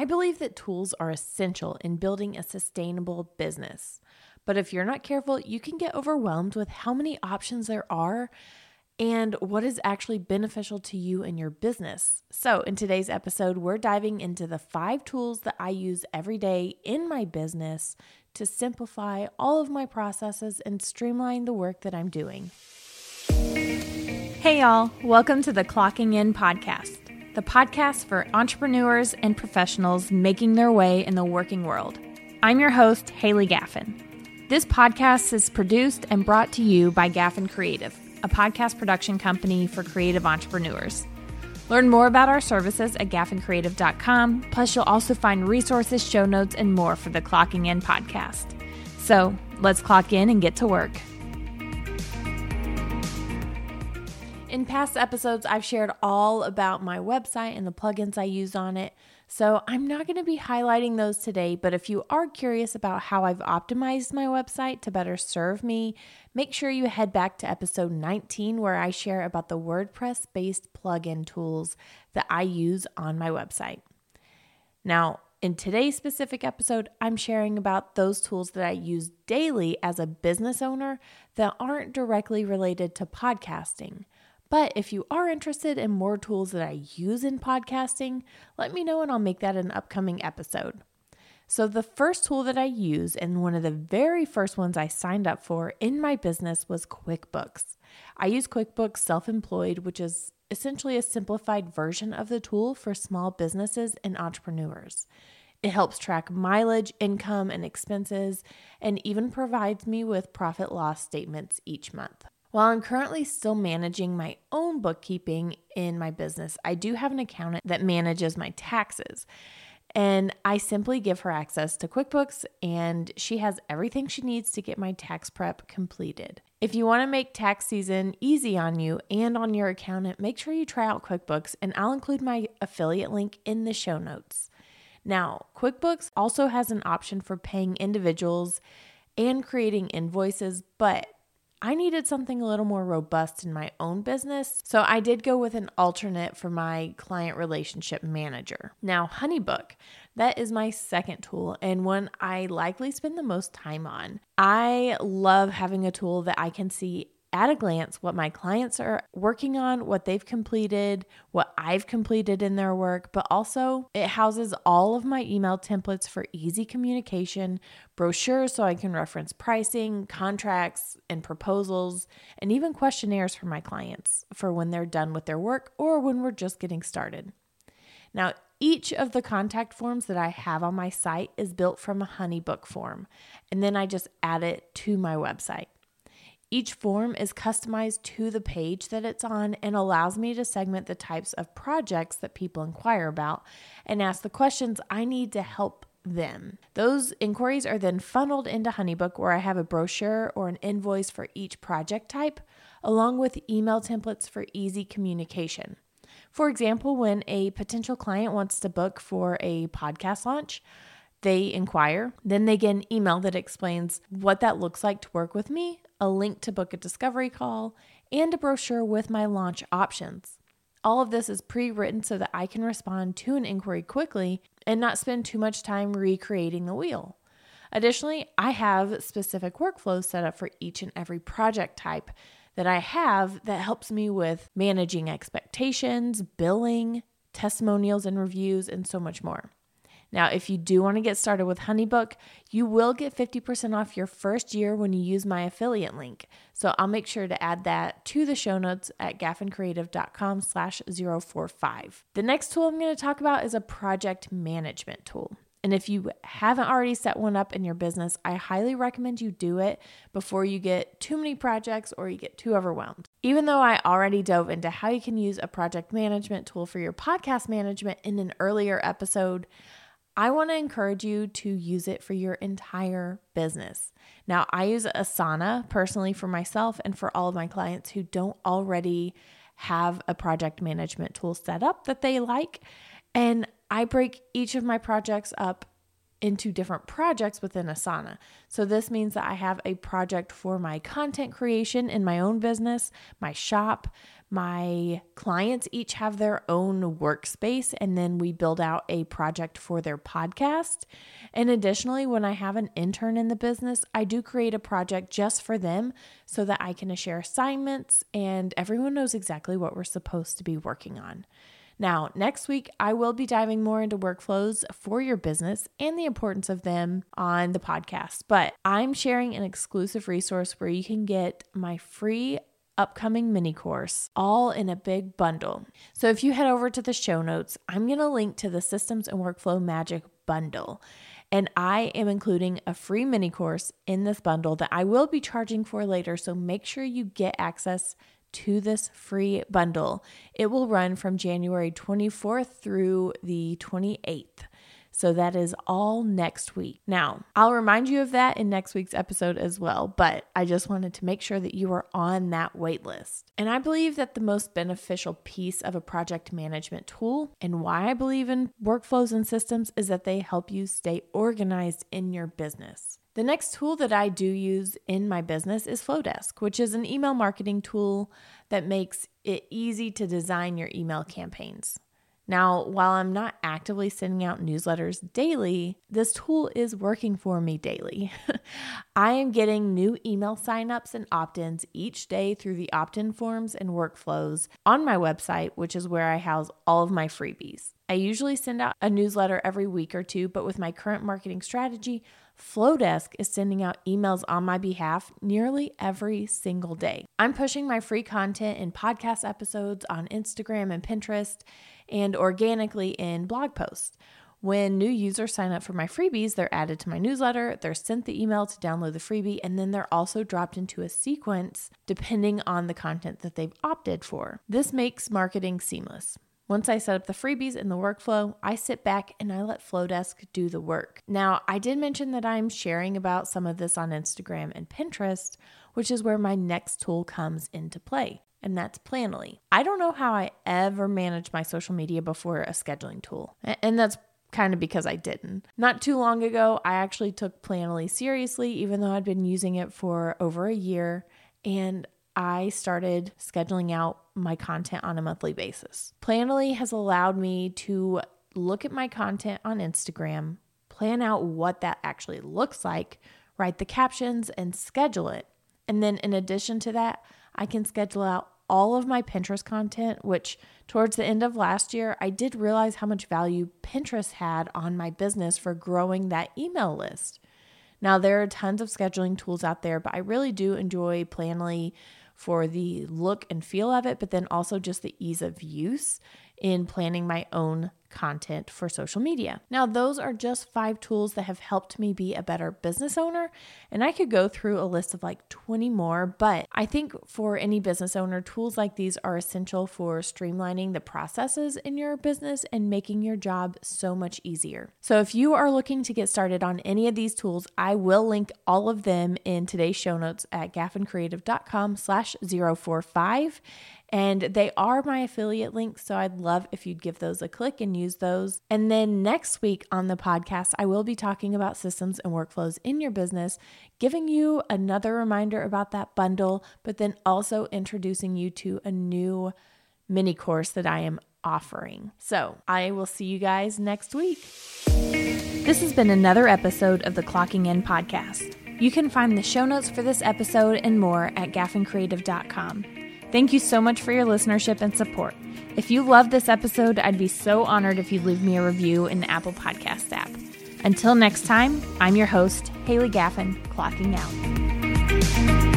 I believe that tools are essential in building a sustainable business. But if you're not careful, you can get overwhelmed with how many options there are and what is actually beneficial to you and your business. So, in today's episode, we're diving into the five tools that I use every day in my business to simplify all of my processes and streamline the work that I'm doing. Hey, y'all, welcome to the Clocking In podcast the podcast for entrepreneurs and professionals making their way in the working world. I'm your host, Haley Gaffin. This podcast is produced and brought to you by Gaffin Creative, a podcast production company for creative entrepreneurs. Learn more about our services at gaffincreative.com. Plus, you'll also find resources, show notes, and more for the Clocking In podcast. So let's clock in and get to work. In past episodes, I've shared all about my website and the plugins I use on it. So I'm not going to be highlighting those today, but if you are curious about how I've optimized my website to better serve me, make sure you head back to episode 19 where I share about the WordPress based plugin tools that I use on my website. Now, in today's specific episode, I'm sharing about those tools that I use daily as a business owner that aren't directly related to podcasting. But if you are interested in more tools that I use in podcasting, let me know and I'll make that an upcoming episode. So, the first tool that I use, and one of the very first ones I signed up for in my business, was QuickBooks. I use QuickBooks Self Employed, which is essentially a simplified version of the tool for small businesses and entrepreneurs. It helps track mileage, income, and expenses, and even provides me with profit loss statements each month. While I'm currently still managing my own bookkeeping in my business, I do have an accountant that manages my taxes. And I simply give her access to QuickBooks, and she has everything she needs to get my tax prep completed. If you want to make tax season easy on you and on your accountant, make sure you try out QuickBooks, and I'll include my affiliate link in the show notes. Now, QuickBooks also has an option for paying individuals and creating invoices, but I needed something a little more robust in my own business, so I did go with an alternate for my client relationship manager. Now, Honeybook, that is my second tool and one I likely spend the most time on. I love having a tool that I can see at a glance what my clients are working on, what they've completed, what I've completed in their work, but also it houses all of my email templates for easy communication, brochures so I can reference pricing, contracts, and proposals, and even questionnaires for my clients for when they're done with their work or when we're just getting started. Now, each of the contact forms that I have on my site is built from a Honeybook form, and then I just add it to my website. Each form is customized to the page that it's on and allows me to segment the types of projects that people inquire about and ask the questions I need to help them. Those inquiries are then funneled into Honeybook, where I have a brochure or an invoice for each project type, along with email templates for easy communication. For example, when a potential client wants to book for a podcast launch, they inquire, then they get an email that explains what that looks like to work with me, a link to book a discovery call, and a brochure with my launch options. All of this is pre written so that I can respond to an inquiry quickly and not spend too much time recreating the wheel. Additionally, I have specific workflows set up for each and every project type that I have that helps me with managing expectations, billing, testimonials and reviews, and so much more. Now, if you do want to get started with Honeybook, you will get 50% off your first year when you use my affiliate link. So I'll make sure to add that to the show notes at gaffincreative.com slash 045. The next tool I'm going to talk about is a project management tool. And if you haven't already set one up in your business, I highly recommend you do it before you get too many projects or you get too overwhelmed. Even though I already dove into how you can use a project management tool for your podcast management in an earlier episode, I want to encourage you to use it for your entire business. Now, I use Asana personally for myself and for all of my clients who don't already have a project management tool set up that they like. And I break each of my projects up into different projects within Asana. So, this means that I have a project for my content creation in my own business, my shop. My clients each have their own workspace, and then we build out a project for their podcast. And additionally, when I have an intern in the business, I do create a project just for them so that I can share assignments and everyone knows exactly what we're supposed to be working on. Now, next week, I will be diving more into workflows for your business and the importance of them on the podcast. But I'm sharing an exclusive resource where you can get my free upcoming mini course all in a big bundle. So if you head over to the show notes, I'm going to link to the Systems and Workflow Magic bundle. And I am including a free mini course in this bundle that I will be charging for later. So make sure you get access to this free bundle. It will run from January 24th through the 28th. So that is all next week. Now, I'll remind you of that in next week's episode as well, but I just wanted to make sure that you are on that wait list. And I believe that the most beneficial piece of a project management tool and why I believe in workflows and systems is that they help you stay organized in your business. The next tool that I do use in my business is Flodesk, which is an email marketing tool that makes it easy to design your email campaigns. Now, while I'm not actively sending out newsletters daily, this tool is working for me daily. I am getting new email signups and opt ins each day through the opt in forms and workflows on my website, which is where I house all of my freebies. I usually send out a newsletter every week or two, but with my current marketing strategy, Flodesk is sending out emails on my behalf nearly every single day. I'm pushing my free content in podcast episodes on Instagram and Pinterest and organically in blog posts. When new users sign up for my freebies, they're added to my newsletter, they're sent the email to download the freebie, and then they're also dropped into a sequence depending on the content that they've opted for. This makes marketing seamless. Once I set up the freebies in the workflow, I sit back and I let Flodesk do the work. Now, I did mention that I'm sharing about some of this on Instagram and Pinterest, which is where my next tool comes into play, and that's Planoly. I don't know how I ever managed my social media before a scheduling tool, and that's kind of because I didn't. Not too long ago, I actually took Planoly seriously, even though I'd been using it for over a year, and I started scheduling out my content on a monthly basis. Planoly has allowed me to look at my content on Instagram, plan out what that actually looks like, write the captions, and schedule it. And then, in addition to that, I can schedule out all of my Pinterest content, which towards the end of last year, I did realize how much value Pinterest had on my business for growing that email list. Now, there are tons of scheduling tools out there, but I really do enjoy Planoly for the look and feel of it, but then also just the ease of use in planning my own content for social media. Now, those are just five tools that have helped me be a better business owner. And I could go through a list of like 20 more, but I think for any business owner, tools like these are essential for streamlining the processes in your business and making your job so much easier. So if you are looking to get started on any of these tools, I will link all of them in today's show notes at gaffincreative.com slash 045 and they are my affiliate links. So I'd love if you'd give those a click and use those. And then next week on the podcast, I will be talking about systems and workflows in your business, giving you another reminder about that bundle, but then also introducing you to a new mini course that I am offering. So I will see you guys next week. This has been another episode of the Clocking In podcast. You can find the show notes for this episode and more at gaffincreative.com. Thank you so much for your listenership and support. If you love this episode, I'd be so honored if you'd leave me a review in the Apple Podcast app. Until next time, I'm your host, Haley Gaffin, clocking out.